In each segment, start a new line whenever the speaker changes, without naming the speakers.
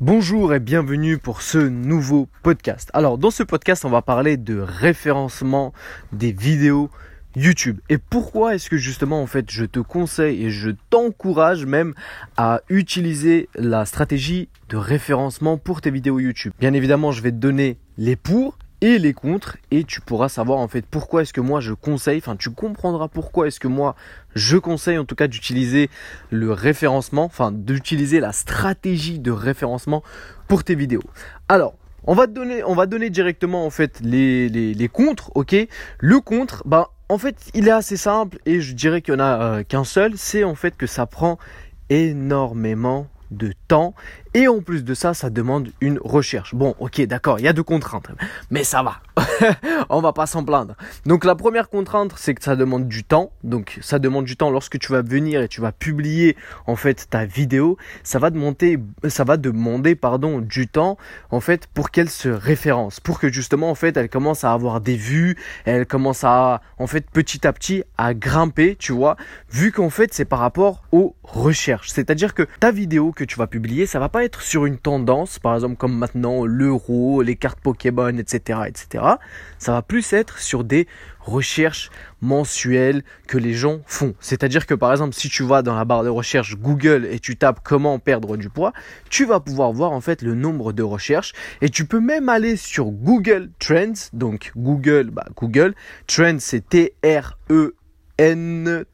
Bonjour et bienvenue pour ce nouveau podcast. Alors dans ce podcast on va parler de référencement des vidéos YouTube. Et pourquoi est-ce que justement en fait je te conseille et je t'encourage même à utiliser la stratégie de référencement pour tes vidéos YouTube? Bien évidemment je vais te donner les pour et les contre et tu pourras savoir en fait pourquoi est-ce que moi je conseille, enfin tu comprendras pourquoi est-ce que moi je conseille en tout cas d'utiliser le référencement, enfin d'utiliser la stratégie de référencement pour tes vidéos. Alors, on va donner, on va donner directement en fait les, les, les contres, ok? Le contre, ben en fait il est assez simple et je dirais qu'il n'y en a euh, qu'un seul, c'est en fait que ça prend énormément de temps et en plus de ça, ça demande une recherche. Bon, ok, d'accord, il y a deux contraintes, mais ça va. On va pas s'en plaindre. Donc la première contrainte, c'est que ça demande du temps. Donc ça demande du temps lorsque tu vas venir et tu vas publier en fait ta vidéo, ça va demander, ça va demander pardon du temps en fait pour qu'elle se référence, pour que justement en fait elle commence à avoir des vues, elle commence à en fait petit à petit à grimper, tu vois, vu qu'en fait c'est par rapport aux recherches. C'est-à-dire que ta vidéo que tu vas publier, ça va pas être sur une tendance, par exemple comme maintenant l'euro, les cartes Pokémon, etc., etc. Ça va plus être sur des recherches mensuelles que les gens font. C'est-à-dire que par exemple, si tu vas dans la barre de recherche Google et tu tapes comment perdre du poids, tu vas pouvoir voir en fait le nombre de recherches et tu peux même aller sur Google Trends. Donc Google, bah Google Trends, c'est T R E N-T-R-E-N-D-S.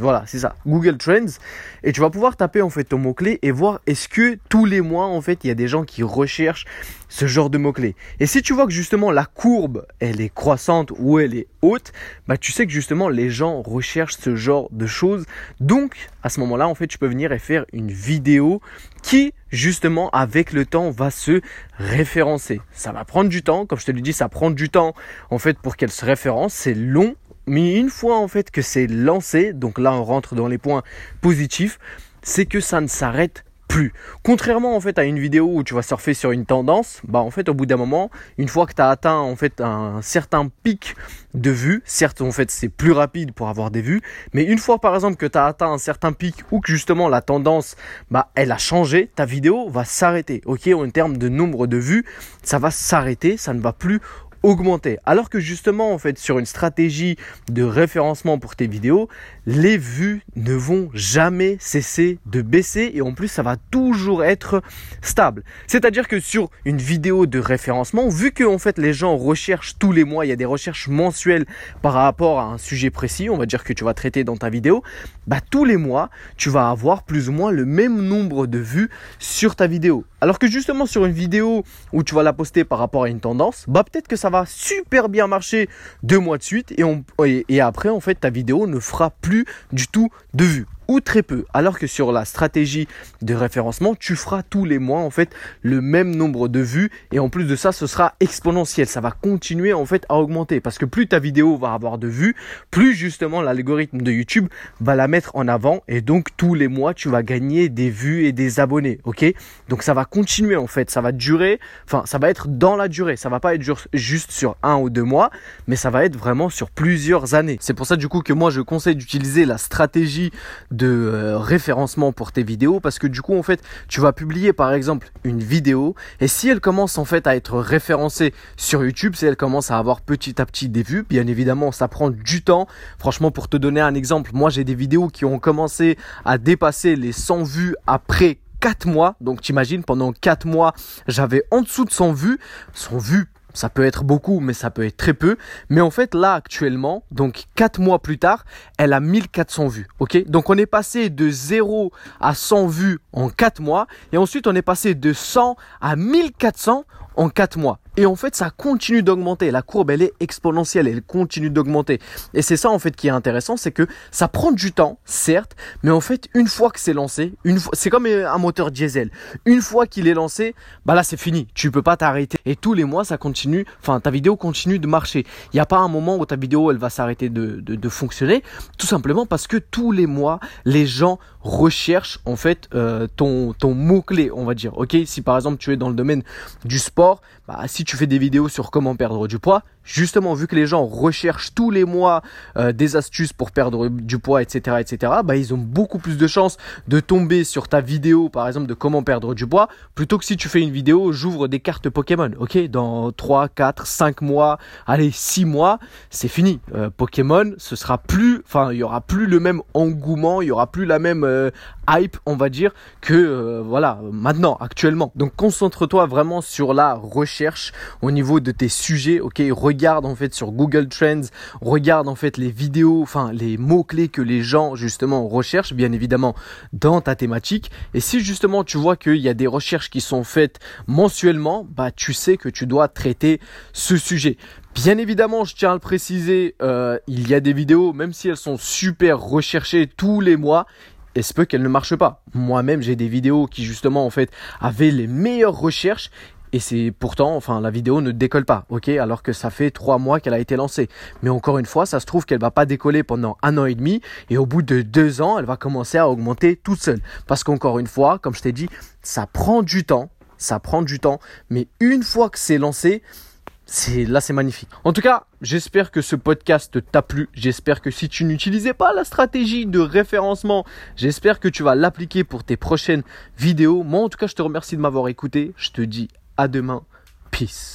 Voilà, c'est ça. Google Trends. Et tu vas pouvoir taper en fait ton mot-clé et voir est-ce que tous les mois, en fait, il y a des gens qui recherchent ce genre de mot-clé. Et si tu vois que justement la courbe, elle est croissante ou elle est haute, bah tu sais que justement les gens recherchent ce genre de choses. Donc, à ce moment-là, en fait, tu peux venir et faire une vidéo qui, justement, avec le temps, va se référencer. Ça va prendre du temps. Comme je te l'ai dit, ça prend du temps, en fait, pour qu'elle se référence. C'est long mais une fois en fait que c'est lancé, donc là on rentre dans les points positifs, c'est que ça ne s'arrête plus. Contrairement en fait à une vidéo où tu vas surfer sur une tendance, bah en fait au bout d'un moment, une fois que tu as atteint en fait un certain pic de vues, certes en fait c'est plus rapide pour avoir des vues, mais une fois par exemple que tu as atteint un certain pic ou que justement la tendance bah elle a changé, ta vidéo va s'arrêter. OK, en termes de nombre de vues, ça va s'arrêter, ça ne va plus augmenter. Alors que justement, en fait, sur une stratégie de référencement pour tes vidéos, les vues ne vont jamais cesser de baisser et en plus, ça va toujours être stable. C'est-à-dire que sur une vidéo de référencement, vu que en fait les gens recherchent tous les mois, il y a des recherches mensuelles par rapport à un sujet précis, on va dire que tu vas traiter dans ta vidéo, bah tous les mois, tu vas avoir plus ou moins le même nombre de vues sur ta vidéo. Alors que justement sur une vidéo où tu vas la poster par rapport à une tendance, bah peut-être que ça va super bien marcher deux mois de suite et, on, et après en fait ta vidéo ne fera plus du tout de vues ou très peu. Alors que sur la stratégie de référencement, tu feras tous les mois en fait le même nombre de vues et en plus de ça, ce sera exponentiel. Ça va continuer en fait à augmenter parce que plus ta vidéo va avoir de vues, plus justement l'algorithme de YouTube va la mettre en avant et donc tous les mois tu vas gagner des vues et des abonnés. Ok? Donc ça va continuer en fait, ça va durer, enfin ça va être dans la durée. Ça va pas être juste sur un ou deux mois, mais ça va être vraiment sur plusieurs années. C'est pour ça du coup que moi je conseille d'utiliser la stratégie de euh, référencement pour tes vidéos parce que du coup en fait tu vas publier par exemple une vidéo et si elle commence en fait à être référencée sur YouTube, si elle commence à avoir petit à petit des vues, bien évidemment ça prend du temps. Franchement pour te donner un exemple, moi j'ai des vidéos qui ont commencé à dépasser les 100 vues après 4 mois. Donc t'imagines, pendant 4 mois, j'avais en dessous de 100 vues. 100 vues ça peut être beaucoup, mais ça peut être très peu. Mais en fait, là, actuellement, donc 4 mois plus tard, elle a 1400 vues. Ok? Donc on est passé de 0 à 100 vues en 4 mois. Et ensuite, on est passé de 100 à 1400 en 4 mois. Et en fait, ça continue d'augmenter. La courbe, elle est exponentielle, elle continue d'augmenter. Et c'est ça, en fait, qui est intéressant, c'est que ça prend du temps, certes, mais en fait, une fois que c'est lancé, une fois, c'est comme un moteur diesel. Une fois qu'il est lancé, bah là, c'est fini. Tu peux pas t'arrêter. Et tous les mois, ça continue, enfin, ta vidéo continue de marcher. Il n'y a pas un moment où ta vidéo, elle va s'arrêter de, de, de, fonctionner, tout simplement parce que tous les mois, les gens recherchent, en fait, euh, ton, ton mot-clé, on va dire. Ok, si par exemple, tu es dans le domaine du sport, bah, si si tu fais des vidéos sur comment perdre du poids, justement, vu que les gens recherchent tous les mois euh, des astuces pour perdre du poids, etc., etc., bah, ils ont beaucoup plus de chances de tomber sur ta vidéo, par exemple, de comment perdre du poids, plutôt que si tu fais une vidéo, j'ouvre des cartes Pokémon. Ok, dans 3, 4, 5 mois, allez, 6 mois, c'est fini. Euh, Pokémon, ce sera plus, enfin, il y aura plus le même engouement, il y aura plus la même euh, hype, on va dire, que voilà, maintenant, actuellement. Donc, concentre-toi vraiment sur la recherche au niveau de tes sujets. Ok, regarde en fait sur Google Trends, regarde en fait les vidéos, enfin les mots-clés que les gens justement recherchent, bien évidemment, dans ta thématique. Et si justement tu vois qu'il y a des recherches qui sont faites mensuellement, bah tu sais que tu dois traiter ce sujet. Bien évidemment, je tiens à le préciser, euh, il y a des vidéos, même si elles sont super recherchées tous les mois, est ce peut qu'elles ne marchent pas. Moi-même, j'ai des vidéos qui justement en fait avaient les meilleures recherches et c'est pourtant, enfin, la vidéo ne décolle pas, ok Alors que ça fait trois mois qu'elle a été lancée. Mais encore une fois, ça se trouve qu'elle va pas décoller pendant un an et demi, et au bout de deux ans, elle va commencer à augmenter toute seule. Parce qu'encore une fois, comme je t'ai dit, ça prend du temps, ça prend du temps, mais une fois que c'est lancé, c'est là c'est magnifique. En tout cas, j'espère que ce podcast t'a plu. J'espère que si tu n'utilisais pas la stratégie de référencement, j'espère que tu vas l'appliquer pour tes prochaines vidéos. Moi en tout cas, je te remercie de m'avoir écouté. Je te dis à demain. Peace.